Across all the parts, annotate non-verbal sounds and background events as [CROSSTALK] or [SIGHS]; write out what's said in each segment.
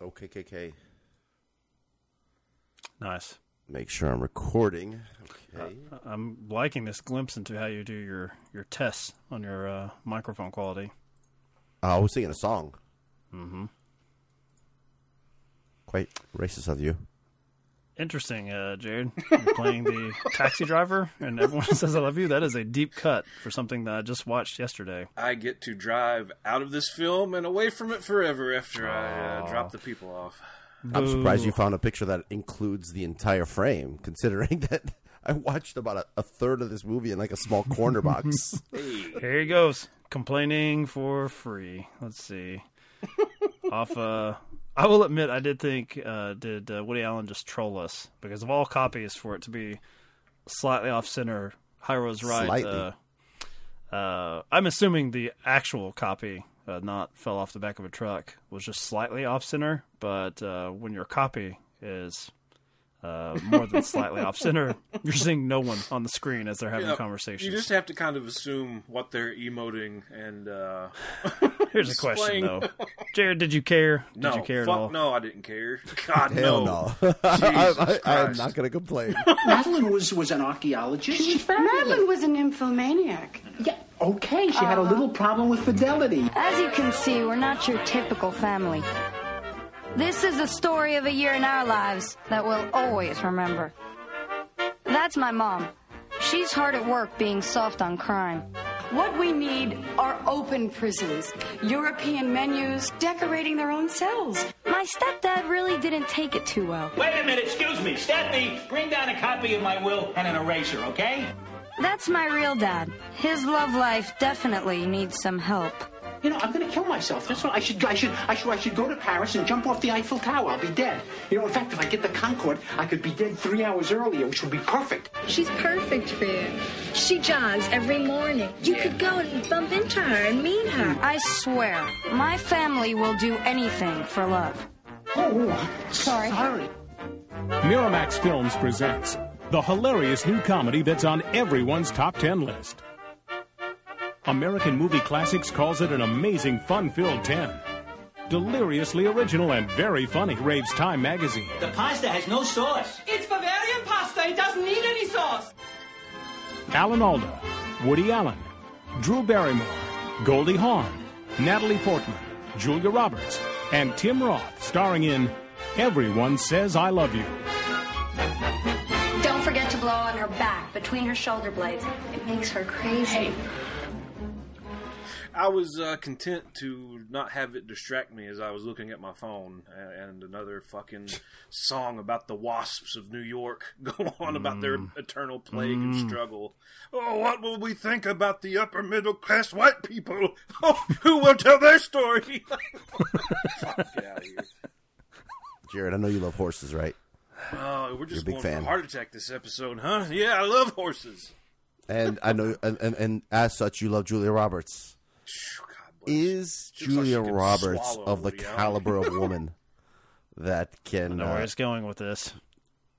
OKKK. Nice. Make sure I'm recording. Okay. I'm liking this glimpse into how you do your, your tests on your uh, microphone quality. Uh, I was singing a song. Mm-hmm. Quite racist of you. Interesting, uh, Jared. You're playing the taxi driver, and everyone [LAUGHS] says I love you. That is a deep cut for something that I just watched yesterday. I get to drive out of this film and away from it forever after I uh, drop the people off. I'm surprised you found a picture that includes the entire frame, considering [LAUGHS] that I watched about a, a third of this movie in like a small corner box. [LAUGHS] Here he goes, complaining for free. Let's see. Off. Uh, I will admit, I did think uh, did uh, Woody Allen just troll us because of all copies for it to be slightly off center. Hyro's right. Slightly. Uh, uh, I'm assuming the actual copy, uh, not fell off the back of a truck, was just slightly off center. But uh, when your copy is uh, more than slightly off center, [LAUGHS] you're seeing no one on the screen as they're having Yeah, conversations. You just have to kind of assume what they're emoting and uh, [LAUGHS] Here's a [LAUGHS] question though, Jared. Did you care? Did no, you care fuck at all? no, I didn't care. God Hell no. no. I, I, I am not going to complain. Madeline was, was an archaeologist. She fabulous. Madeline was an infomaniac. Yeah, okay. She had a little problem with fidelity. As you can see, we're not your typical family. This is the story of a year in our lives that we'll always remember. That's my mom. She's hard at work being soft on crime. What we need are open prisons, European menus, decorating their own cells. My stepdad really didn't take it too well. Wait a minute, excuse me. Steffi, bring down a copy of my will and an eraser, okay? That's my real dad. His love life definitely needs some help. You know, I'm going to kill myself. That's what I should. I should. I should. I should go to Paris and jump off the Eiffel Tower. I'll be dead. You know, in fact, if I get the Concorde, I could be dead three hours earlier, which would be perfect. She's perfect for you. She jogs every morning. You could go and bump into her and meet her. Mm. I swear, my family will do anything for love. Oh, Sorry. sorry. Miramax Films presents the hilarious new comedy that's on everyone's top 10 list. American Movie Classics calls it an amazing, fun filled 10. Deliriously original and very funny, raves Time magazine. The pasta has no sauce. It's Bavarian pasta. It doesn't need any sauce. Alan Alda, Woody Allen, Drew Barrymore, Goldie Hawn, Natalie Portman, Julia Roberts, and Tim Roth, starring in Everyone Says I Love You. Don't forget to blow on her back between her shoulder blades. It makes her crazy. I was uh, content to not have it distract me as I was looking at my phone a- and another fucking song about the wasps of New York [LAUGHS] go on about their eternal plague and struggle. Oh, what will we think about the upper middle class white people? [LAUGHS] Oh, who will tell their story? [LAUGHS] Fuck, get out of here. Jared, I know you love horses, right? Oh, we're just a big going fan. for a heart attack this episode, huh? Yeah, I love horses. And I know, and, and, and as such, you love Julia Roberts. God bless. Is She looks like Julia Roberts of the caliber of [LAUGHS] woman that can? know where Uh, it's going with this.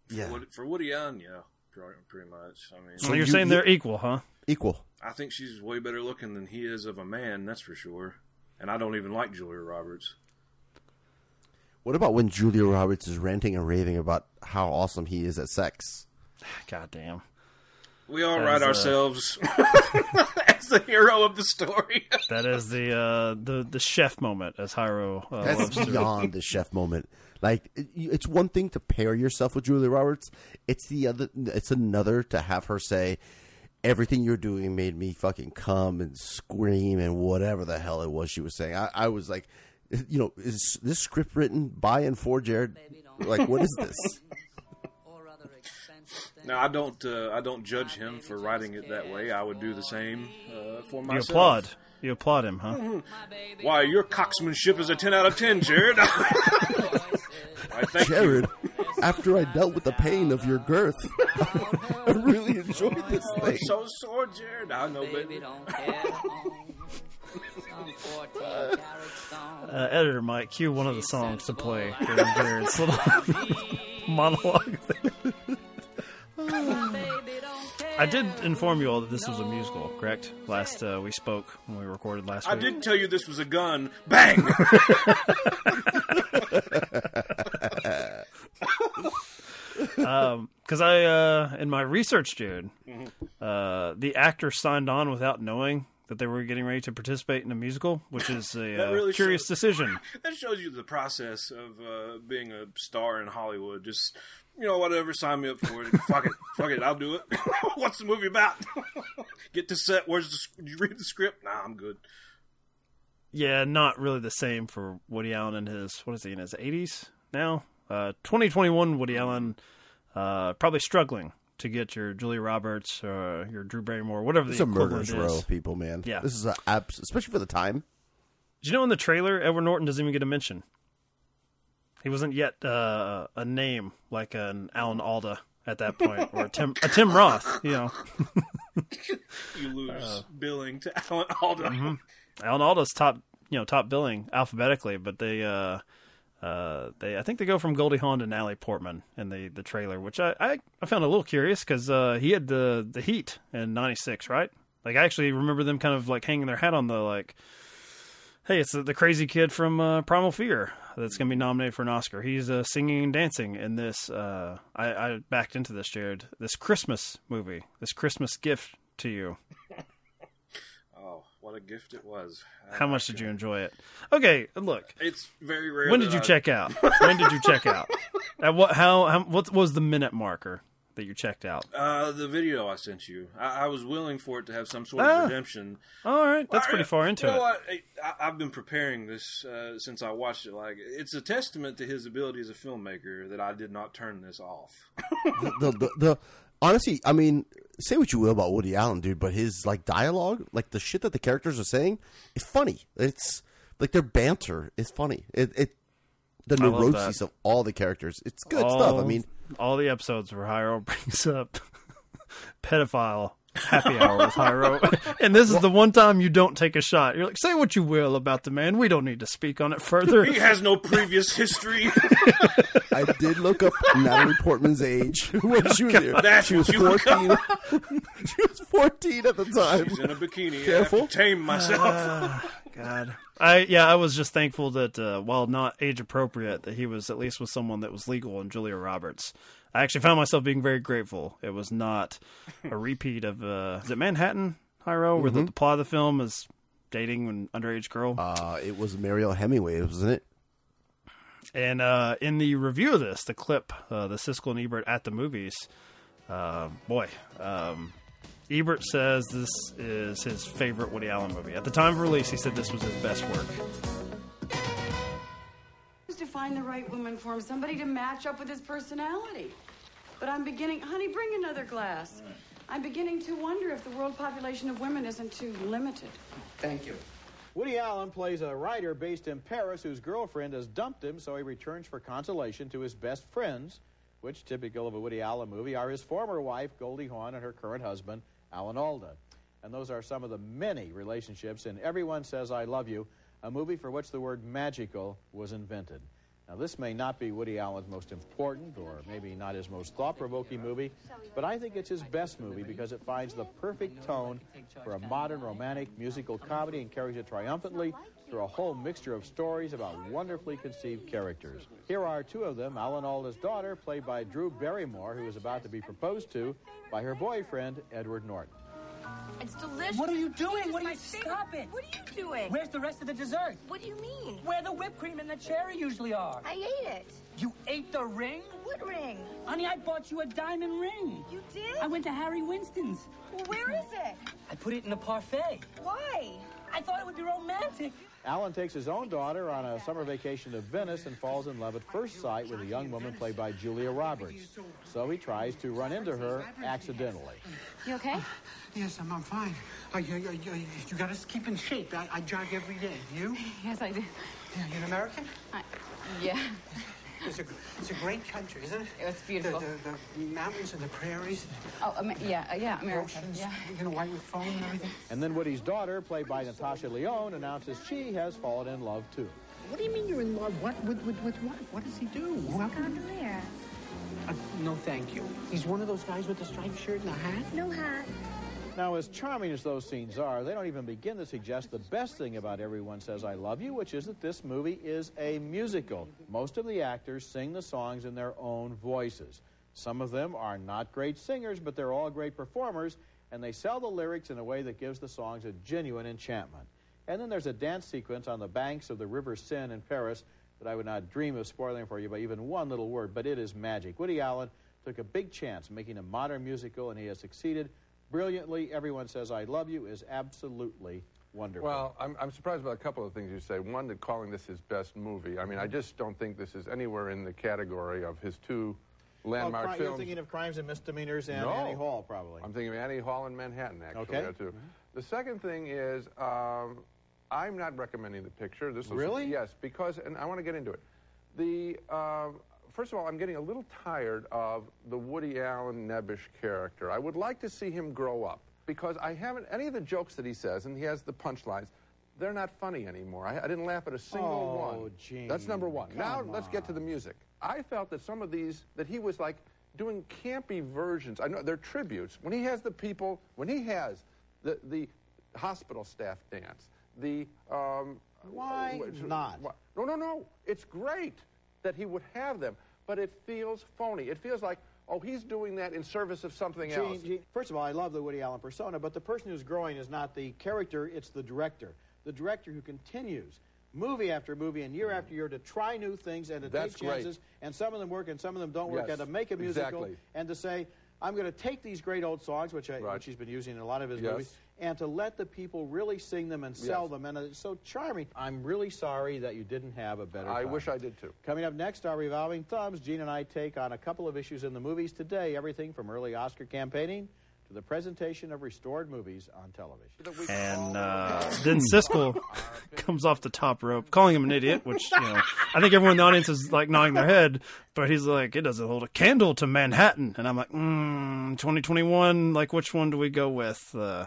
yeah, Woody- For Woody Allen, yeah, pretty pretty much. I mean, So you're you- saying you- they're equal, huh? equal. I think she's way better looking than he is of a man, that's for sure. And I don't even like Julia Roberts. What about when Julia Roberts is ranting and raving about how awesome he is at sex? [SIGHS] God damn. We all As, write uh, ourselves [LAUGHS] as the hero of the story. [LAUGHS] That is the uh, the the chef moment, as Hyro uh, That's loves to. beyond the chef moment. Like it- it's one thing to pair yourself with Julia Roberts. It's the other. It's another to have her say, "Everything you're doing made me fucking come and scream and whatever the hell it was she was saying." I, I was like, you know, is this script written by and for Jared? Like, what is this? [LAUGHS] Now I don't uh, I don't judge him for writing it that way. I would do the same uh, for myself. You applaud. You applaud him, huh? Why your coxmanship is a ten out of ten, Jared. [LAUGHS] Why, thank you. Jared, after I dealt with the pain of your girth, I [LAUGHS] really enjoyed this thing. it's so sore, Jared. I know, baby. [LAUGHS] Uh, editor Mike, cue one of the songs to play during Jared's little monologue. I did inform you all that this was a musical, correct? Last uh, we spoke when we recorded last I didn't tell you this was a gun. Bang! [LAUGHS] Um, because I, uh, in my research, dude, mm-hmm. uh, the actor signed on without knowing that they were getting ready to participate in a musical, which is a [LAUGHS] uh, really curious shows- decision. [LAUGHS] that shows you the process of uh, being a star in Hollywood. Just you know, whatever, sign me up for it. fuck it, [LAUGHS] fuck it, I'll do it. [LAUGHS] What's the movie about? [LAUGHS] Get to set. Where's the? Did you read the script? Nah, I'm good. Yeah, not really the same for Woody Allen in his what is he in his eighties now? Uh, 2021 Woody Allen uh, probably struggling to get your Julia Roberts or your Drew Barrymore, whatever It's the a equivalent murderer's is. row, people, man. Yeah. This is a abs- especially for the time. Did you know in the trailer Edward Norton doesn't even get a mention? He wasn't yet uh, a name like an Alan Alda at that point, or a Tim, a Tim Roth. You know, [LAUGHS] You lose Uh, billing to Alan Alda. Mhm. Alan Alda's top, you know, top billing alphabetically, but they, uh, uh, they, I think they go from Goldie Hawn to Natalie Portman in the the trailer, which I I, I found a little curious because uh, he had the the Heat in '96, right? Like I actually remember them kind of like hanging their hat on the like, hey, it's the, the crazy kid from uh, Primal Fear that's going to be nominated for an Oscar. He's uh, singing and dancing in this. Uh, I, I backed into this, Jared. This Christmas movie, this Christmas gift to you. [LAUGHS] Oh, what a gift it was! How much did you enjoy it? Okay, look. It's very rare. When did you I- check out? When did you check out? [LAUGHS] At what? How? how what was the minute marker that you checked out? Uh, the video I sent you. I, I was willing for it to have some sort of Ah. redemption. All right, that's Well, pretty far into you know it. What? I, I've been preparing this uh, since I watched it. Like, it's a testament to his ability as a filmmaker that I did not turn this off. the, the, the, the honestly, I mean, say what you will about Woody Allen, dude, but his like dialogue, like the shit that the characters are saying, is funny. It's like their banter is funny. It, it the neuroses of all the characters. It's good all, stuff. I mean, all the episodes where Hyro [LAUGHS] brings up pedophile happy hour with Hyro, [LAUGHS] and this is the one time you don't take a shot. You're like, say what you will about the man. We don't need to speak on it further. he has no previous history. [LAUGHS] I did look up Natalie Portman's age when she was there. That's she was fourteen. she was fourteen at the time. She's in a bikini. I Careful. have to tame myself. [SIGHS] Ah, God. I yeah, I was just thankful that uh, while not age appropriate, that he was at least with someone that was legal in Julia Roberts. I actually found myself being very grateful. It was not a repeat of uh, is it Manhattan Hyro, where the, Mhm. the plot of the film is dating an underage girl. Uh, it was Mariel Hemingway, wasn't it? And uh, in the review of this, the clip, uh, the Siskel and Ebert at the movies, uh, boy, um, Ebert says this is his favorite Woody Allen movie. At the time of release, he said this was his best work. to find the right woman for him, somebody to match up with his personality. But I'm beginning, honey, bring another glass. I'm beginning to wonder if the world population of women isn't too limited. Thank you. Woody Allen plays a writer based in Paris whose girlfriend has dumped him, so he returns for consolation to his best friends, which, typical of a Woody Allen movie, are his former wife, Goldie Hawn, and her current husband, Alan Alda. And those are some of the many relationships in Everyone Says I Love You, a movie for which the word magical was invented. Now, this may not be Woody Allen's most important or maybe not his most thought provoking movie, but I think it's his best movie because it finds the perfect tone for a modern romantic musical comedy and carries it triumphantly through a whole mixture of stories about wonderfully conceived characters. Here are two of them Alan Alda's daughter, played by Drew Barrymore, who is about to be proposed to by her boyfriend, Edward Norton. It's delicious. What are you doing? What are you favorite. stop it? What are you doing? Where's the rest of the dessert? What do you mean? Where the whipped cream and the cherry usually are. I ate it. You ate the ring? What ring? Honey, I bought you a diamond ring. You did? I went to Harry Winston's. Well, where is it? I put it in a parfait. Why? I thought it would be romantic. Alan takes his own daughter on a summer vacation to Venice and falls in love at first sight with a young woman played by Julia Roberts. So he tries to run into her accidentally. You okay? Yes, I'm, I'm fine. I, I, I, I- you got to keep in shape. I, I jog every day. You? Yes, I do. Yeah, you're an American? I yeah. It's a, it's a great country, isn't it? It's beautiful. The, the, the mountains and the prairies. Oh, Ama- yeah, uh, yeah, America. Oceans, Yeah. you know, white with foam and everything. And then Woody's daughter, played by Natasha Lyonne, announces she has fallen in love too. What do you mean you're in love? What with, with, with what? What does he do? Welcome. Uh, no, thank you. He's one of those guys with the striped shirt and a hat? No hat. Now, as charming as those scenes are, they don't even begin to suggest the best thing about Everyone Says I Love You, which is that this movie is a musical. Most of the actors sing the songs in their own voices. Some of them are not great singers, but they're all great performers, and they sell the lyrics in a way that gives the songs a genuine enchantment. And then there's a dance sequence on the banks of the River Seine in Paris that I would not dream of spoiling for you by even one little word, but it is magic. Woody Allen took a big chance making a modern musical, and he has succeeded brilliantly. Everyone says I Love You is absolutely wonderful. Well, I'm, I'm surprised about a couple of things you say. One, that calling this his best movie. I mean, I just don't think this is anywhere in the category of his two landmark oh, cri- films. You're thinking of Crimes and Misdemeanors and No. Annie Hall, probably. I'm thinking of Annie Hall in Manhattan, actually. Okay. uh, too. The second thing is, um, I'm not recommending the picture. This was- Really? Yes, because, and I want to get into it. The um, first of all, I'm getting a little tired of the Woody Allen nebbish character. I would like to see him grow up because I haven't any of the jokes that he says, and he has the punchlines. They're not funny anymore. I, I didn't laugh at a single Oh, one. Gene, That's number one. now come let's get to the music. I felt that some of these that he was like doing campy versions. I know they're tributes. When he has the people, when he has the the hospital staff dance, the um, Why uh, not? wha- No, no, no. It's great that he would have them, but it feels phony. It feels like oh, he's doing that in service of something Gene, else. Gene, first of all, I love the Woody Allen persona, but the person who's growing is not the character, it's the director. The director who continues movie after movie and year mm-hmm. after year to try new things and to That's take great. chances, and some of them work and some of them don't work, Yes, and to make a musical exactly. and to say, I'm going to take these great old songs, which, I, Right. which he's been using in a lot of his Yes. movies, and to let the people really sing them and sell Yes. them, and it's so charming. I'm really sorry that you didn't have a better I time. wish I did too. Coming up next, our revolving thumbs. Gene and I take on a couple of issues in the movies today. Everything from early Oscar campaigning to the presentation of restored movies on television. And uh, [LAUGHS] then Siskel [LAUGHS] comes off the top rope, calling him an idiot, which you know I think everyone in the audience is like nodding their head. But he's like, "It doesn't hold a candle to Manhattan," and I'm like, mm, "2021, like which one do we go with?" Uh,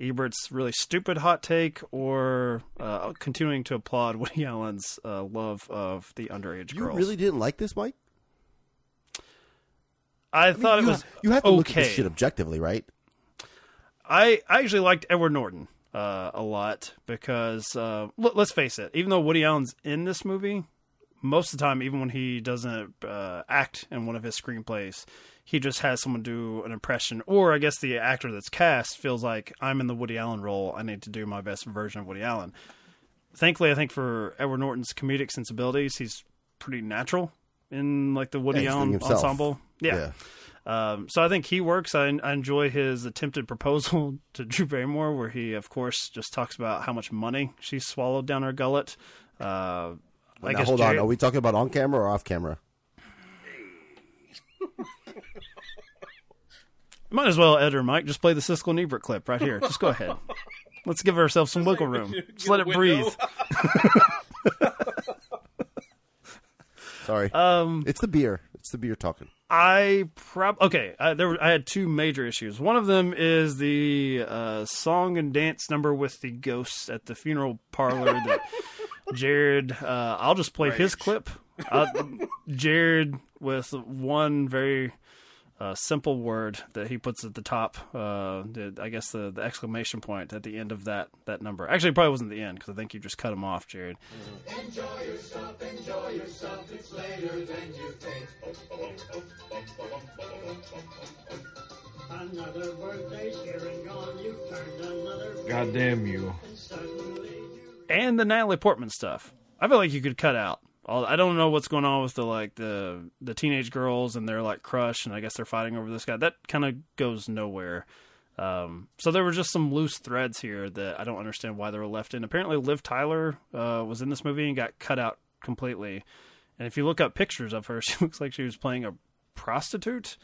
Ebert's really stupid hot take, or uh, continuing to applaud Woody Allen's uh, love of the underage You girls. You really didn't like this, Mike? I, thought you it was ha- you have to okay. look at this shit objectively, right? I I actually liked Edward Norton uh, a lot because uh, l- let's face it, even though Woody Allen's in this movie, most of the time, even when he doesn't uh, act in one of his screenplays, he just has someone do an impression, or I guess the actor that's cast feels like I'm in the Woody Allen role. I need to do my best version of Woody Allen. Thankfully, I think for Edward Norton's comedic sensibilities, he's pretty natural in like the Woody Yeah, Allen being ensemble. Yeah. Um, so I think he works. I, I enjoy his attempted proposal [LAUGHS] to Drew Barrymore, where he, of course, just talks about how much money she swallowed down her gullet. Uh, I now, guess hold Jerry- on. Are we talking about on camera or off camera? [LAUGHS] Might as well, Ed or Mike, just play the Siskel and Ebert clip right here. Just go ahead. [LAUGHS] Let's give ourselves some wiggle room. Just let it breathe. Sorry. Um, it's the beer. It's the beer talking. I prob okay. I, there, were, I had two major issues. One of them is the uh, song and dance number with the ghosts at the funeral parlor. That [LAUGHS] Jared, uh, I'll just play his clip. Uh, Jared with one very uh, simple word that he puts at the top. Uh, I guess the, the exclamation point at the end of that that number. Actually, it probably wasn't the end because I think you just cut him off, Jared. Enjoy yourself, enjoy yourself, it's later than you think. Another birthday's here and gone, you've turned another God damn you. and the Natalie Portman stuff. I feel like you could cut out. All, I don't know what's going on with the like the the teenage girls and their like crush, and I guess they're fighting over this guy. That kind of goes nowhere. Um, so there were just some loose threads here that I don't understand why they were left in. Apparently, Liv Tyler uh, was in this movie and got cut out completely. And if you look up pictures of her, [LAUGHS] she looks like she was playing a prostitute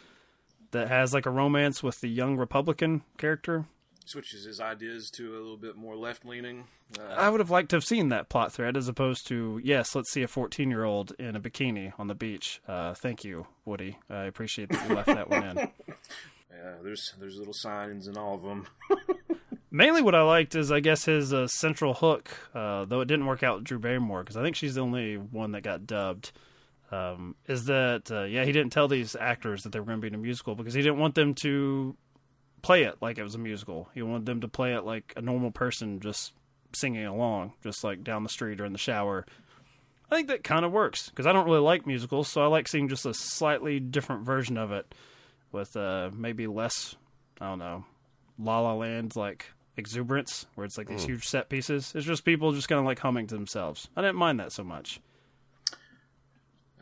that has like a romance with the young Republican character. Switches his ideas to a little bit more left leaning. Uh, I would have liked to have seen that plot thread as opposed to yes, let's see a 14 year old in a bikini on the beach. Uh, thank you, Woody. I appreciate that you left that one in. [LAUGHS] yeah, there's there's little signs in all of them. [LAUGHS] Mainly, what I liked is I guess his uh, central hook, uh, though it didn't work out with Drew Barrymore because I think she's the only one that got dubbed. Um, is that uh, yeah? He didn't tell these actors that they were going to be in a musical because he didn't want them to play it like it was a musical. He wanted them to play it like a normal person just singing along, just like down the street or in the shower. I think that kind of works because I don't really like musicals, so I like seeing just a slightly different version of it with uh, maybe less, I don't know, La La Land like exuberance, where it's like these Mm. huge set pieces. It's just people just kind of like humming to themselves. I didn't mind that so much.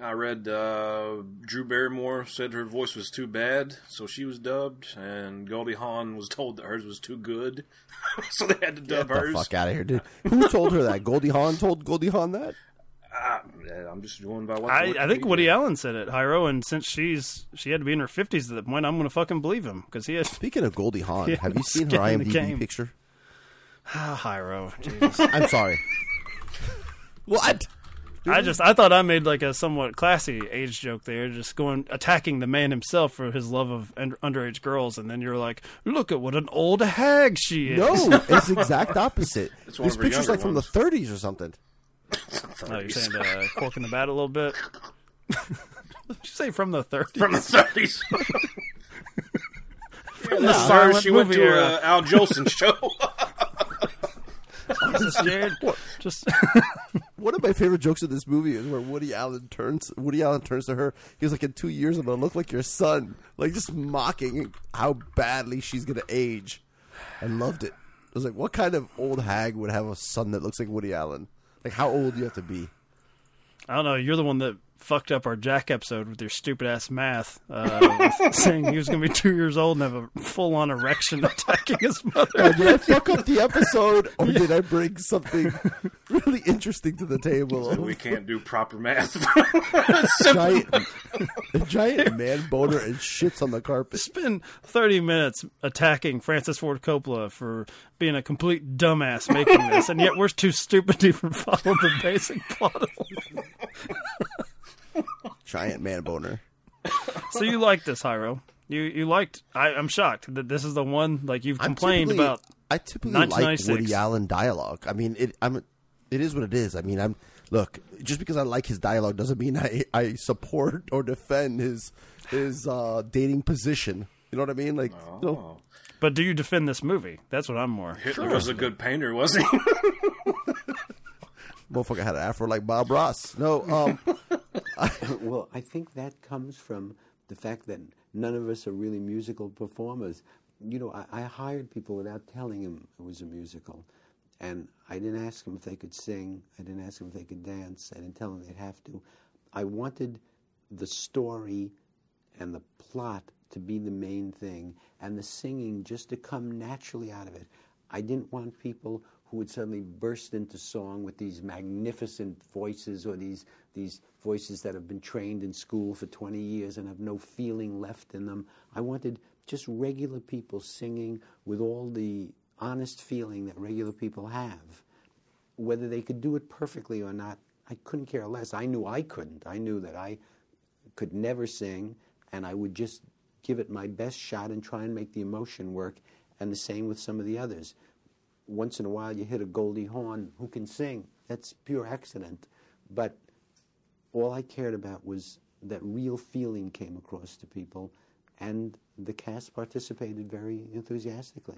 I read uh, Drew Barrymore said her voice was too bad, so she was dubbed, and Goldie Hawn was [LAUGHS] told that hers was too good, [LAUGHS] so they had to dub Get dub the hers. fuck out of here, dude. Who told her that? Goldie Hawn told Goldie Hawn that? Yeah, I'm just going by what. I, I think Wikipedia- Woody Allen said it, Hyro, and since she's she had to be in her fifties at that point, I'm gonna fucking believe him because he has. [LAUGHS] Speaking of Goldie Hawn, have you seen her skin in the IMDb game. picture? Ah, Hyro, Jesus. I'm sorry. what? I just I thought I made like a somewhat classy age joke there, just going attacking the man himself for his love of un- underage girls, and then you're like, look at what an old hag she is. No, [LAUGHS] it's the exact opposite. It's this of her picture's younger like from the 30s or something. Oh, you're saying uh, cork in the bat a little bit. [LAUGHS] Did you say from the 30s? From the 30s. [LAUGHS] From Yeah, the that's silent where she went to era. uh, Al Jolson show. I'm scared. Just One of my favorite jokes in this movie is where Woody Allen turns Woody Allen turns to her. He's like, "In two years, I'm gonna look like your son," like just mocking how badly she's gonna age. I loved it. I was like, "What kind of old hag would have a son that looks like Woody Allen? Like, how old do you have to be?" I don't know. You're the one that fucked up our Jack episode with your stupid ass math, uh, [LAUGHS] saying he was going to be two years old and have a full on erection [LAUGHS] attacking his mother. Uh, did I fuck up the episode, or did I bring something really interesting to the table? So we can't do proper math. [LAUGHS] giant, a giant man boner and shits on the carpet. Spend 30 minutes attacking Francis Ford Coppola for being a complete dumbass making this, and yet we're too stupid to even follow the basic plot. Of Giant man boner. so you liked this, Hyro? You you liked? I, I'm shocked that this is the one like you've complained typically- about. I typically like 1996. Woody Allen dialogue. I mean, it. I'm. It is what it is. I mean, I'm. Look, just because I like his dialogue doesn't mean I I support or defend his his uh, dating position. You know what I mean? Like, no. But do you defend this movie? That's what I'm more. Hitler was a good painter, wasn't he? [LAUGHS] motherfucker had an afro like Bob Ross. No, um, [LAUGHS] well, I think that comes from the fact that none of us are really musical performers. You know, I, I hired people without telling them it was a musical. And I didn't ask them if they could sing. I didn't ask them if they could dance. I didn't tell them they'd have to. I wanted the story and the plot to be the main thing and the singing just to come naturally out of it. I didn't want people who would suddenly burst into song with these magnificent voices or these these voices that have been trained in school for 20 years and have no feeling left in them. I wanted just regular people singing with all the honest feeling that regular people have. Whether they could do it perfectly or not, I couldn't care less. I knew I couldn't. I knew that I could never sing, and I would just give it my best shot and try and make the emotion work. And the same with some of the others. Once in a while, you hit a Goldie Hawn who can sing. That's pure accident. But all I cared about was that real feeling came across to people, and the cast participated very enthusiastically.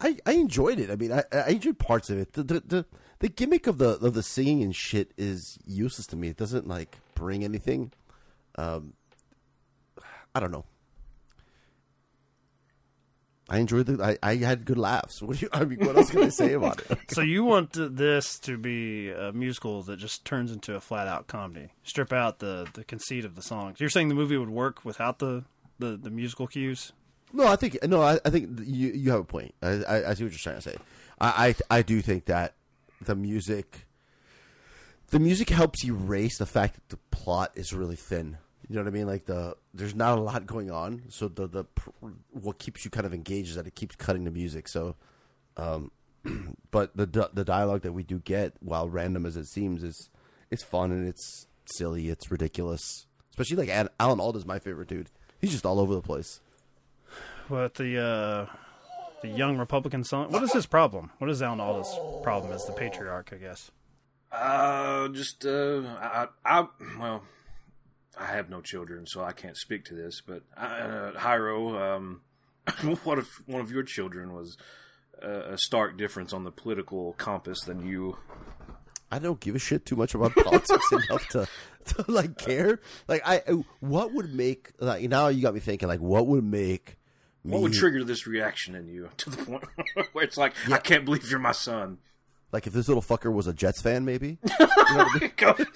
I, I enjoyed it. I mean, I, I enjoyed parts of it. The, the the the gimmick of the of the singing and shit is useless to me. It doesn't like bring anything. Um, I don't know. I enjoyed the. I, I had good laughs. What do you? I mean, what else can I say about it? [LAUGHS] So you want th- this to be a musical that just turns into a flat out comedy? Strip out the, the conceit of the songs. You're saying the movie would work without the, the, the musical cues? No, I think no. I, I think you you have a point. I, I, I see what you're trying to say. I, I I do think that the music, the music helps erase the fact that the plot is really thin. You know what I mean? Like the there's not a lot going on, so the the what keeps you kind of engaged is that it keeps cutting the music. So, um, [CLEARS THROAT] but the the dialogue that we do get, while random as it seems, is it's fun and it's silly, it's ridiculous. Especially like Ad- Alan Alda's my favorite dude. He's just all over the place. What the uh, the young Republican son? What is his problem? What is Alan Alda's problem as the patriarch? I guess. Uh, just uh, I, I well, I have no children, so I can't speak to this. But uh, Hyro, um, [LAUGHS] what if one of your children was uh, a stark difference on the political compass than you? I don't give a shit too much about politics [LAUGHS] enough to, to like care. Like I, what would make like now you got me thinking like what would make me, What would trigger this reaction in you to the point [LAUGHS] where it's like, I can't believe you're my son. Like if this little fucker was a Jets fan maybe you know I mean?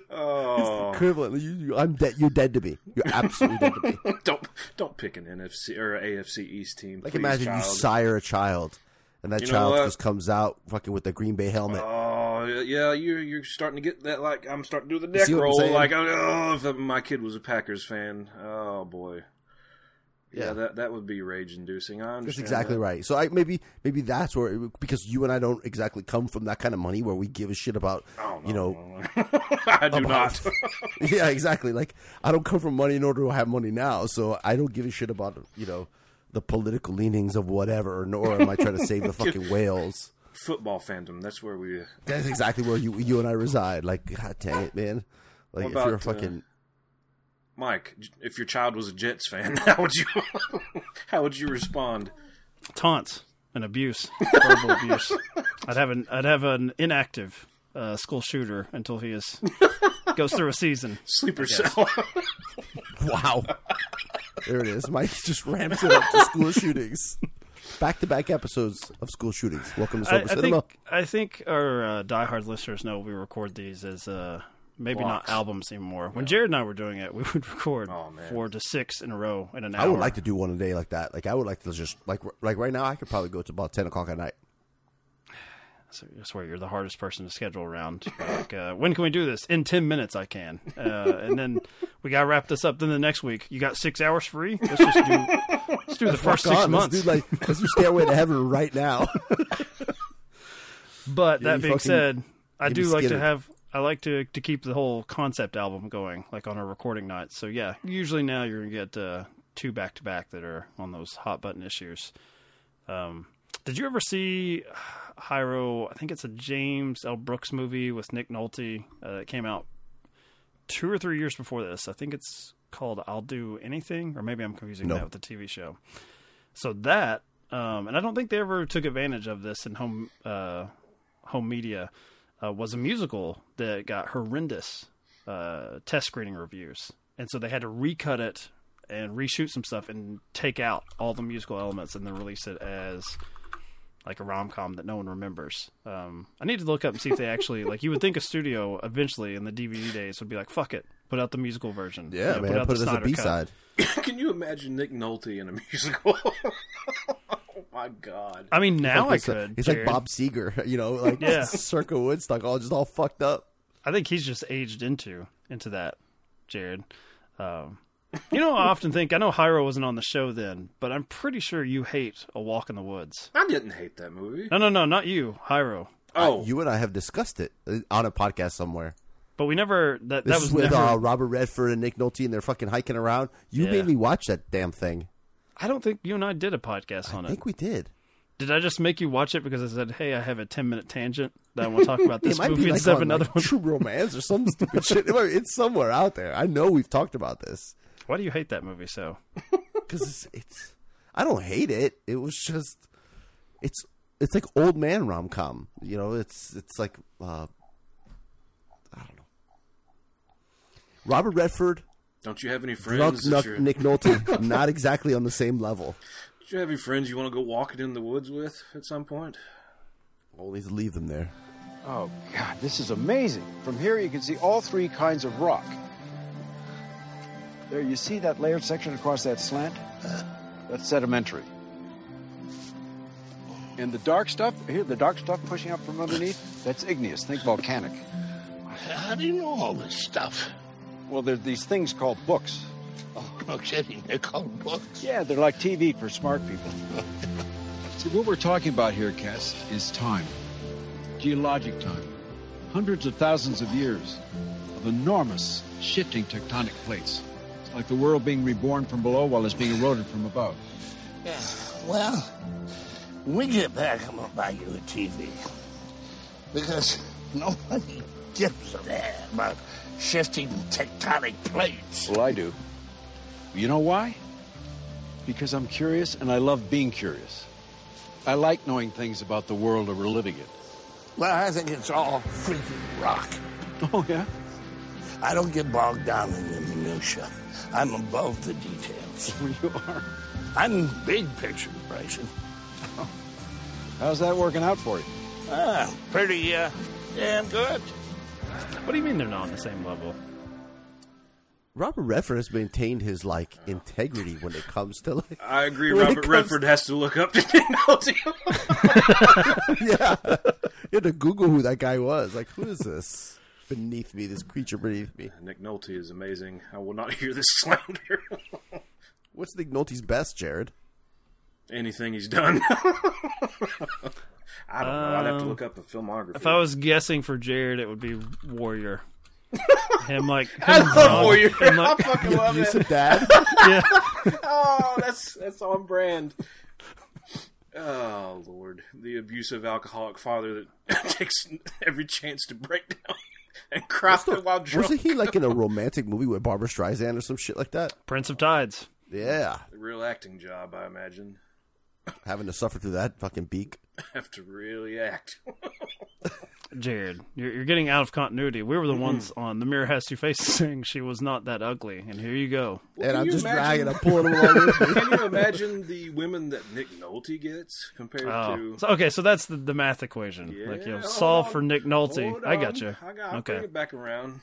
[LAUGHS] Oh, [LAUGHS] equivalent. You, you, I'm dead. You're dead to me. You're absolutely dead to me. [LAUGHS] don't don't pick an NFC or AFC East team. Like please, imagine you sire a child, and that You child just comes out fucking with the Green Bay helmet. Oh yeah, you're you're starting to get that. Like I'm starting to do the neck see what I'm roll. Like oh, if my kid was a Packers fan, oh boy, yeah, Yeah. that that would be rage inducing. I understand. That's exactly that. right. So I maybe maybe that's where because you and I don't exactly come from that kind of money where we give a shit about you know. [LAUGHS] I do about- not. [LAUGHS] yeah, exactly. Like I don't come from money in order to have money now, so I don't give a shit about you know the political leanings of whatever, nor am I trying to save the [LAUGHS] fucking whales. Football fandom. That's where we. That's exactly where you you and I reside. Like, god dang it, man! Like What if you're a about, uh, fucking Mike, if your child was a Jets fan, [LAUGHS] how would you [LAUGHS] how would you respond? taunts and abuse, verbal abuse. I'd have an I'd have an inactive uh, school shooter until he is goes through a season. Sleeper cell. [LAUGHS] wow. There it is. Mike just ramps it up to school shootings. Back to back episodes of school shootings. Welcome to I, Sober I Cinema. think I think our uh, diehard listeners know we record these as uh, maybe Blocks. not albums anymore. When Jared and I were doing it, we [LAUGHS] would record Oh, man. four to six in a row in an hour. I would like to do one a day like that. Like I would like to just like like right now I could probably go to about ten o'clock at night. [SIGHS] So I swear you're the hardest person to schedule around. [LAUGHS] Like, uh, when can we do this? In ten minutes, I can. Uh, and then we got to wrap this up. Then the next week, you got six hours free. Let's just do. Let's do the first six on, months. Let's do like let's do Stairway to Heaven right now. [LAUGHS] But Yeah, that being fucking- said, I do me like to have. I like to to keep the whole concept album going, like on a recording night. So yeah, usually now you're gonna get uh, two back to back that are on those hot button issues. Um, did you ever see Hyro? I think it's a James L. Brooks movie with Nick Nolte uh, that came out two or three years before this. I think it's called "I'll Do Anything," or maybe I'm confusing No. that with the TV show. So that, um, and I don't think they ever took advantage of this in home uh, home media. Uh, was a musical that got horrendous uh, test screening reviews, and so they had to recut it and reshoot some stuff and take out all the musical elements and then release it as like a rom com that no one remembers. Um, I need to look up and see if they [LAUGHS] actually like. You would think a studio eventually in the DVD days would be like, "Fuck it, put out the musical version." Yeah, You know, man, out put the it as a Snyder B cut. side. [COUGHS] Can you imagine Nick Nolte in a musical? [LAUGHS] oh my god! I mean, now I could. He's like Bob Seger, [LAUGHS] you know, like Yeah. [LAUGHS] circa Woodstock, all just all fucked up. I think he's just aged into into that, Jared. Um, you know, I often think I know Hyro wasn't on the show then, but I'm pretty sure you hate A Walk in the Woods. I didn't hate that movie. No, no, no, not you, Hyro. Oh, You and I have discussed it uh, on a podcast somewhere. But we never that This that is was with never. uh, Robert Redford and Nick Nolte, and they're fucking hiking around. You Yeah. made me watch that damn thing. I don't think you and I did a podcast on I it. I think we did. Did I just make you watch it because I said, "Hey, I have a ten minute tangent that I want to talk about [LAUGHS] this movie like seven on, other like, ones"? True Romance or some stupid shit. It's somewhere out there. I know we've talked about this Why do you hate that movie so? [LAUGHS] because it's, it's. I don't hate it. It was just. It's it's like old man rom com. You know, it's it's like uh, I don't know. Robert Redford, don't you have any friends? that Nuck- Nick Nolte, [LAUGHS] not exactly on the same level. Do you have any friends you want to go walking in the woods with at some point? Always leave them there. Oh, God, this is amazing. From here, you can see all three kinds of rock. There, you see that layered section across that slant? That's sedimentary. And the dark stuff, here, the dark stuff pushing up from underneath, that's igneous. Think volcanic. How do you know all this stuff? Well, there's these things called books. Oh, [LAUGHS] no kidding. They're called books. Yeah, they're like TV for smart people. [LAUGHS] See, what we're talking about here, Cass, is time. Geologic time. Hundreds of thousands of years of enormous shifting tectonic plates. It's like the world being reborn from below while it's being eroded from above. Yeah. Well, when we get back, I'm going to buy you a TV. Because nobody gives a damn about shifting tectonic plates. Well, I do. You know why? Because I'm curious and I love being curious. I like knowing things about the world that we're living in. Well, I think it's all freaking rock. Oh, yeah? I don't get bogged down in the minutia. I'm above the details. [LAUGHS] You are. I'm big picture, Bryson. How's that working out for you? Ah, pretty, uh, damn good. What do you mean they're not on the same level? Robert Redford has maintained his like integrity when it comes to like. I agree. Robert comes- Redford has to look up to [LAUGHS] Nick Nolte. yeah, you had to Google who that guy was. Like, who is this beneath me? This creature beneath me. Nick Nolte is amazing. I will not [LAUGHS] hear this slander. What's Nick Nolte's best, Jared? Anything he's done. [LAUGHS] I don't know. I'd have to Um, look up the filmography. If I was guessing for Jared, it would be Warrior. [LAUGHS] him like him I love drunk, Warrior. him, like- I fucking love it. Abusive dad. [LAUGHS] yeah. oh, that's that's on brand. Oh Lord, the abusive alcoholic father that [LAUGHS] takes every chance to break down and cry the, while drunk. Wasn't he like in a romantic movie with Barbra Streisand or some shit like that? Prince of Tides. Yeah, A real acting job, I imagine. having to suffer through that fucking beak. [LAUGHS] Have to really act. [LAUGHS] Jared, you're, you're getting out of continuity. We were the ones on The Mirror Has Two Faces [LAUGHS] saying she was not that ugly, and here you go. and I'm just imagine- dragging. I'm pulling him along with. Can you imagine the women that Nick Nolte gets compared Oh. to? So, okay, so that's the, the math equation. like you know, solve hold for. Nick Nolte. Hold I on. got you. I got. I'll okay, Bring it back around.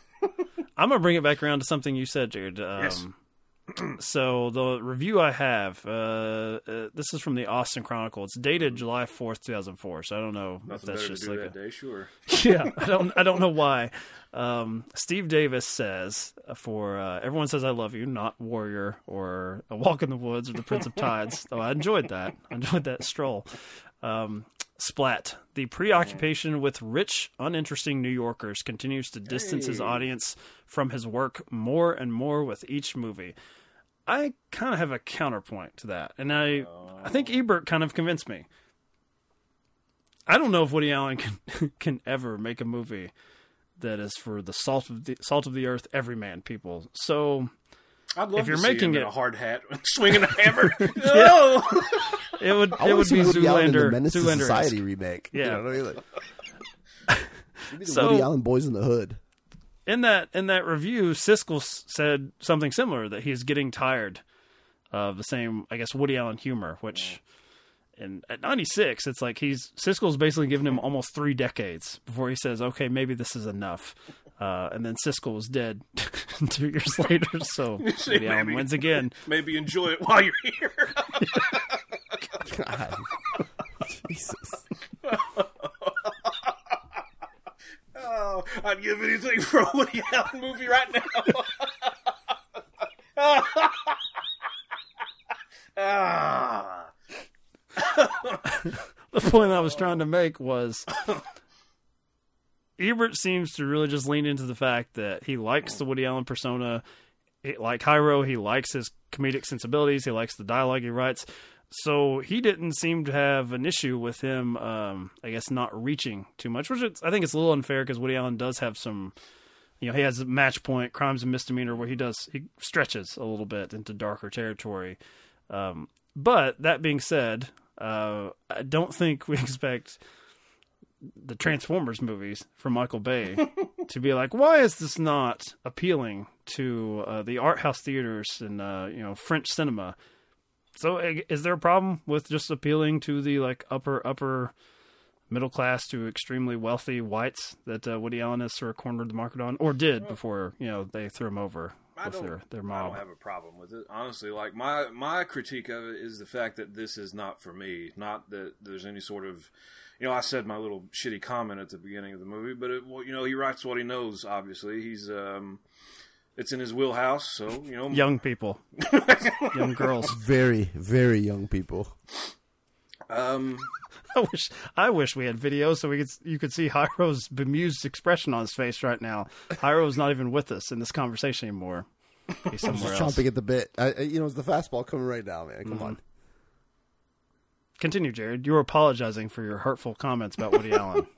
I'm gonna bring it back around to something you said, Jared. Um, Yes. [CLEARS THROAT] so the review I have, uh, uh, this is from the Austin Chronicle. It's dated July 4th, 2004. So I don't know if that's just like that a, day, sure. [LAUGHS] yeah, I don't, I don't know why. Um, Steve Davis says for uh, everyone says I love you, not Warrior or A Walk in the Woods or The Prince of Tides. Though [LAUGHS] I enjoyed that. I enjoyed that stroll. Um, Splat. The preoccupation with rich, uninteresting New Yorkers continues to distance his audience from his work more and more with each movie. I kind of have a counterpoint to that, and I, I think oh. Ebert kind of convinced me. I don't know if Woody Allen can [LAUGHS] can ever make a movie that is for the salt of the salt of the earth, everyman people. So I'd love if you're to see making him it, in a hard hat [LAUGHS] swinging a hammer. [LAUGHS] no! it would I it would be Woody Allen in the Zoolander. Menace Zoolander Society remake. You Yeah. know what I mean? Like, [LAUGHS] Maybe the So- Woody Allen Boyz n the Hood. in that in that review, Siskel said something similar that he's getting tired of the same, I guess, Woody Allen humor. Which, in at ninety six, it's like he's Siskel's basically given him almost three decades before he says, "Okay, maybe this is enough." Uh, and then Siskel was dead [LAUGHS] two years [LAUGHS] later, so [LAUGHS] See, Woody Allen maybe- wins again. Maybe enjoy it while you're here. God. Jesus. oh, I'd give anything for a Woody Allen movie right now. ah. the point I was trying to make was Ebert seems to really just lean into the fact that he likes the Woody Allen persona. He, like Hyro, he likes his comedic sensibilities. He likes the dialogue he writes. So he didn't seem to have an issue with him, um, I guess, not reaching too much, which I think it's a little unfair because Woody Allen does have some, you know, he has match point, crimes and misdemeanor, where he does, he stretches a little bit into darker territory. Um, but that being said, uh, I don't think we [LAUGHS] expect the Transformers movies from Michael Bay [LAUGHS] to be like, why is this not appealing to uh, the art house theaters and uh, you know French cinema? So, is there a problem with just appealing to the like upper upper middle class to extremely wealthy whites that uh, Woody Allen has sort of cornered the market on, or did before you know they threw him over I with their their I don't have a problem with it. Honestly, like my my critique of it is the fact that this is not for me. Not that there's any sort of, you know, I said my little shitty comment at the beginning of the movie, but it, well, you know, he writes what he knows. Obviously, he's um, it's in his wheelhouse. So you know, Young people, [LAUGHS] young girls. Very, very young people. Um, I wish I wish we had video so we could you could see Hyro's bemused expression on his face right now. Hyro's not even with us in this conversation anymore. He's somewhere Just else. chomping at the bit. I, I- you know, it's the fastball coming right now, man. Come Mhm. on. Continue, Jared. You were apologizing for your hurtful comments about Woody Allen. [LAUGHS]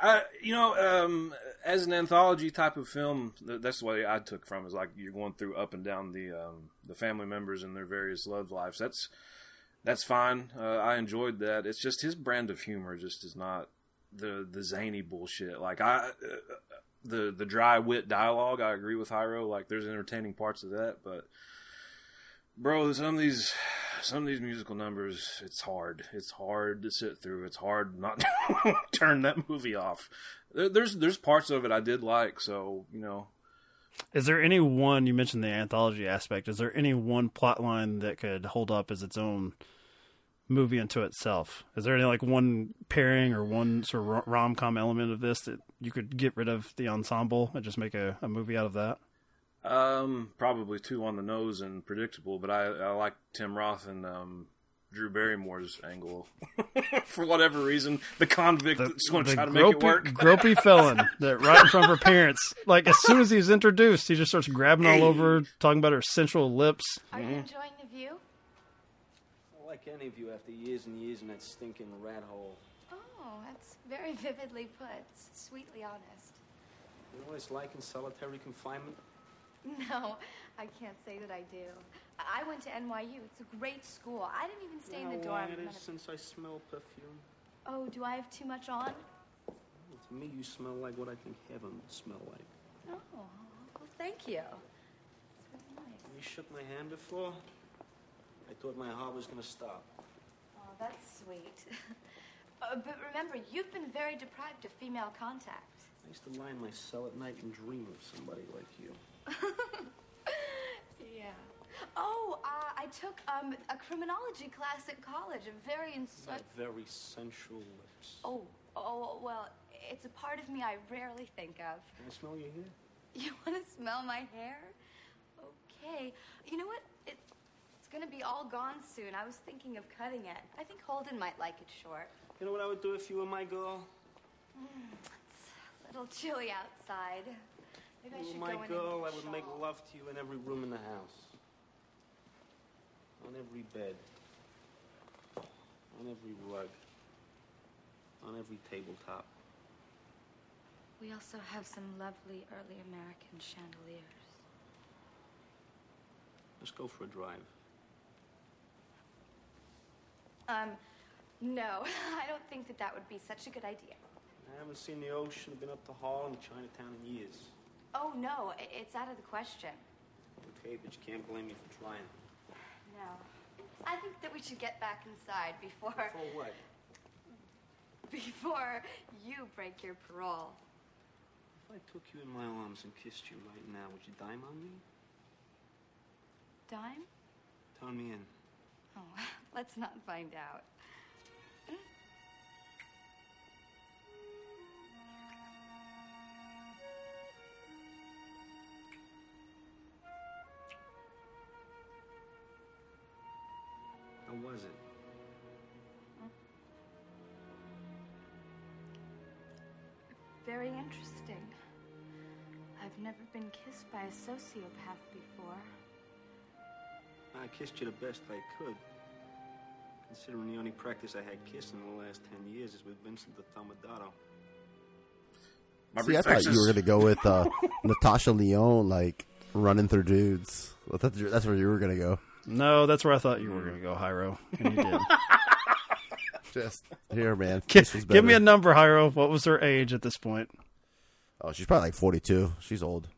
I, you know, um, as an anthology type of film, th- that's the way I took from it, is like you're going through up and down the um, the family members and their various love lives. That's that's fine. Uh, I enjoyed that. It's just his brand of humor just is not the the zany bullshit. Like I, uh, the the dry wit dialogue. I agree with Hyro. Like there's entertaining parts of that, but bro, some of these some of these musical numbers, it's hard. It's hard to sit through. It's hard not to [LAUGHS] turn that movie off. There, there's there's parts of it I did like. So you know, Is there any one you mentioned the anthology aspect? Is there any one plot line that could hold up as its own movie unto itself? Is there any like one pairing or one sort of rom com element of this that you could get rid of the ensemble and just make a, a movie out of that? Um, probably too on the nose and predictable, but I, I like Tim Roth and um, Drew Barrymore's angle [LAUGHS] for whatever reason. The convict that's going to try to make it work. [LAUGHS] gropey felon that right in front of her parents. Like as soon as he's introduced, he just starts grabbing all over, talking about her sensual lips. Are you enjoying the view? Like any of you after years and years in that stinking rat hole. Oh, that's very vividly put. Sweetly honest. You know what it's like in solitary confinement? [LAUGHS] No, I can't say that I do. I went to NYU. It's a great school. I didn't even stay you in know the how dorm. it is since I smell perfume? Oh, do I have too much on? To me, you smell like what I think heaven will smell like. Oh, well, thank you. It's really nice. You shook my hand before? I thought my heart was gonna stop. Oh, that's sweet. [LAUGHS] uh, but remember, you've been very deprived of female contact. I used to lie in my cell at night and dream of somebody like you. [LAUGHS] Yeah. Oh, uh, I took um, a criminology class at college. A very very sensual lips. Oh, oh, well, it's a part of me I rarely think of. Can I smell your hair? [LAUGHS] You want to smell my hair? Okay. You know what? It, it's going to be all gone soon. I was thinking of cutting it. I think Holden might like it short. You know what I would do if you were my girl? Mm, it's a little chilly outside. You were my girl, I would make love to you in every room in the house. On every bed. On every rug. On every tabletop. We also have some lovely early American chandeliers. Let's go for a drive. Um, no, [LAUGHS] I don't think that that would be such a good idea. I haven't seen the ocean, been up to Harlem, Chinatown in years. Oh, no, it's out of the question. Okay, but you can't blame me for trying. No. I think that we should get back inside before. For what? [LAUGHS] Before you break your parole. If I took you in my arms and kissed you right now, would you dime on me? Dime? Turn me in. Oh, [LAUGHS] let's not find out. Was it? Very interesting. I've never been kissed by a sociopath before. I kissed you the best I could. Considering the only practice I had kissing in the last ten years is with Vincent the Thumadato. See, I thought you were going to go with uh, [LAUGHS] Natasha Lyonne, like running through dudes. I thought that's where you were going to go. No, that's where I thought you were going to go, Hyro, and you did. [LAUGHS] Just here, man. Gi- This was give me a number, Hyro. What was her age at this point? Oh, she's probably like forty-two. She's old.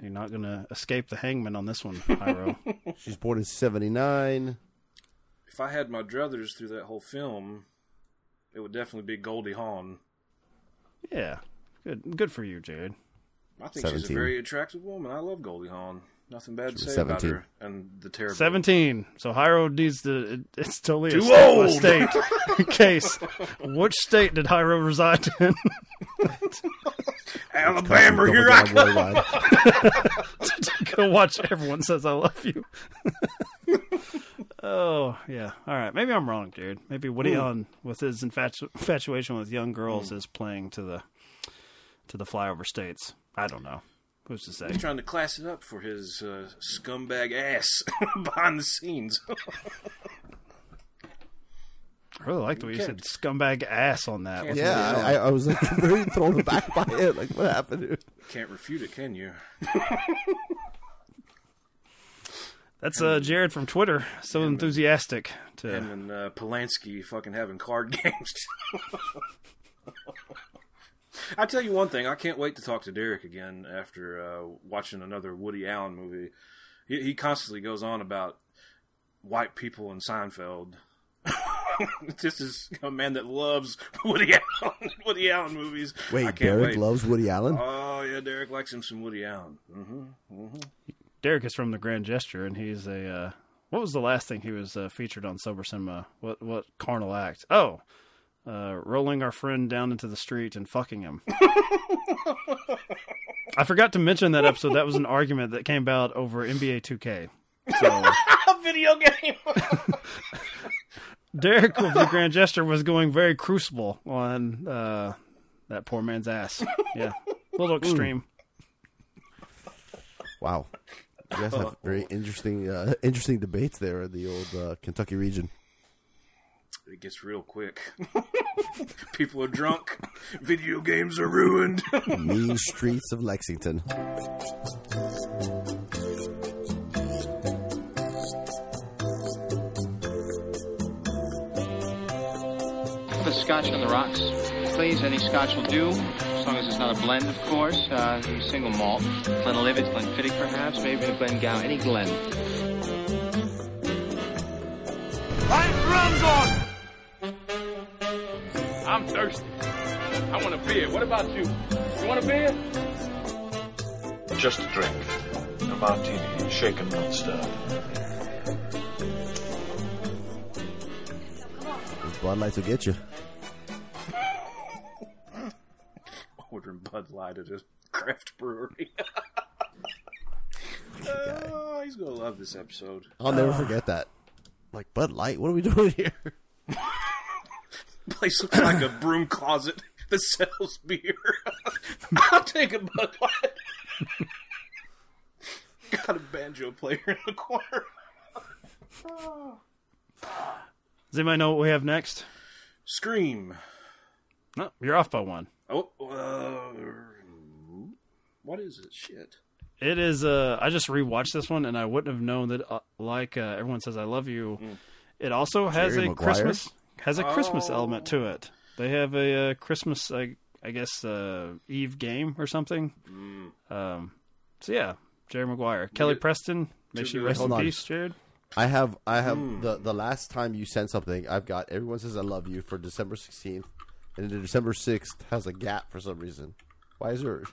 You're not going to escape the hangman on this one, Hyro. [LAUGHS] She's born in '79. If I had my druthers through that whole film, it would definitely be Goldie Hawn. yeah, good. Good for you, Jared. I think she's a very attractive woman. I love Goldie Hawn. Nothing bad to say was about 17. her and the terrible. Seventeen. So Hyro needs to. it- It's totally a state old. state [LAUGHS] case. Which state did Hyro reside in? [LAUGHS] Alabama, Don't here I I'm worldwide. [LAUGHS] Go watch Everyone Says I Love You. oh, yeah. All right. Maybe I'm wrong, Jared. Maybe Woody Hmm. Allen, with his infatu- infatuation with young girls, is playing to the to the flyover states. I don't know. Who's to say? He's trying to class it up for his uh, scumbag ass [LAUGHS] behind the scenes. I really like the way you said scumbag ass on that. with Yeah, Woody I, I was like [LAUGHS] very thrown aback by it. Like, what happened? Here? Can't refute it, can you? That's uh, Jared from Twitter. So enthusiastic to. Him and uh, Polanski fucking having card [LAUGHS] games. I tell you one thing, I can't wait to talk to Derek again after uh, watching another Woody Allen movie. He, he constantly goes on about white people in Seinfeld. [LAUGHS] this is a man that loves [LAUGHS] Woody Allen, [LAUGHS] Woody Allen movies. I Wait, can't Derek wait. loves Woody Allen. Oh yeah, Derek likes him some Woody Allen. hmm hmm Derek is from the Grand Gesture, and he's a. Uh, what was the last thing he was uh, featured on Sober Cinema? What what carnal act? Oh, uh, rolling our friend down into the street and fucking him. [LAUGHS] I forgot to mention that episode. That was an argument that came about over NBA 2K. So [LAUGHS] Video game. [LAUGHS] Derek of the Grand Gesture was going very crucible on uh, that poor man's ass. Yeah, a little extreme. Wow. You guys have very interesting, uh, interesting debates there in the old uh, Kentucky region. It gets real quick. [LAUGHS] People are drunk. Video games are ruined. [LAUGHS] mean streets of Lexington. The scotch on the rocks, please. Any scotch will do, as long as it's not a blend, of course. Uh, single malt. Glenlivet, Glenfiddich, perhaps, maybe a Glengow, any Glen. I'm drums on! I'm thirsty. I want a beer. What about you? You want a beer? Just a drink. A martini, shaken, not stirred. Those Bud Light will get you. [LAUGHS] Ordering Bud Light at a craft brewery. [LAUGHS] oh, he's gonna love this episode. I'll never ah. forget that. Like Bud Light, what are we doing here? [LAUGHS] Place looks like a broom closet [LAUGHS] that sells beer. [LAUGHS] I'll take a Bud Light. [LAUGHS] Got a banjo player in the corner. Does anybody know what we have next? Scream. No, you're off by one. Oh, uh, what is it? Shit. It is. Uh, I just rewatched this one, and I wouldn't have known that. Uh, like uh, everyone says, "I love you." It also has Jerry a Maguire? Christmas has a Christmas Oh. element to it. They have a uh, Christmas, I, I guess, uh, Eve game or something. Um, so yeah, Jerry Maguire, Kelly Yeah. Preston. May Too she good. rest in peace, Jared. I have, I have Hmm. the the last time you sent something, I've got everyone says I love you for December sixteenth, and then December sixth has a gap for some reason. Why is there?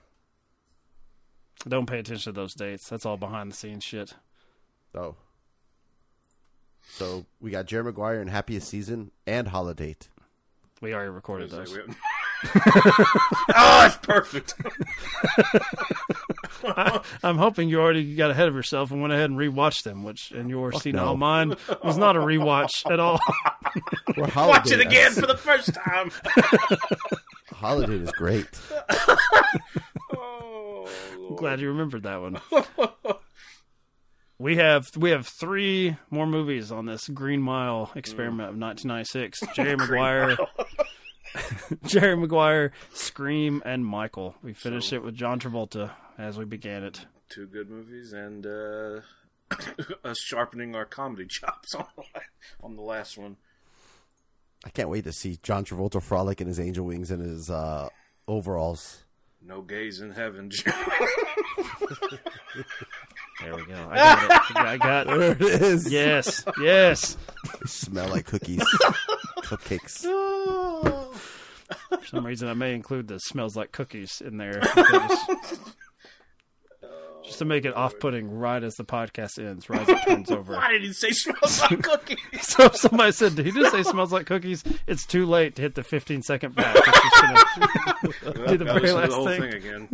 Don't pay attention to those dates. That's all behind the scenes shit. Oh, so we got Jerry Maguire and Happiest Season and Holiday. We already recorded those. that? We- [LAUGHS] oh, that's perfect. I, [LAUGHS] I'm hoping you already got ahead of yourself and went ahead and rewatched them, which in your Fuck senile no. mind was not a rewatch at all. [LAUGHS] Well, Watch Holiday, it again for the first time. Holiday is great. I'm oh, glad you remembered that one. We have we have three more movies on this Green Mile experiment of 1996. [LAUGHS] Jerry Maguire, [LAUGHS] Jerry Maguire, Scream, and Michael. We finished it with John Travolta as we began it. Two good movies and uh, [COUGHS] us sharpening our comedy chops [LAUGHS] on the, on the last one. I can't wait to see John Travolta frolic in his angel wings and his uh, overalls. No gays in heaven. There we go. I got it. [LAUGHS] I got There it is. Yes, yes. They smell like cookies, [LAUGHS] cupcakes. For some reason, I may include the smells like cookies in there. because- [LAUGHS] just to make it oh, off-putting right as the podcast ends, right as it turns over. Why did he say smells like cookies? So if somebody said, "Did he just say smells like cookies?" It's too late to hit the 15 second back. It's just gonna do the Gotta very listen to last the whole thing. thing again.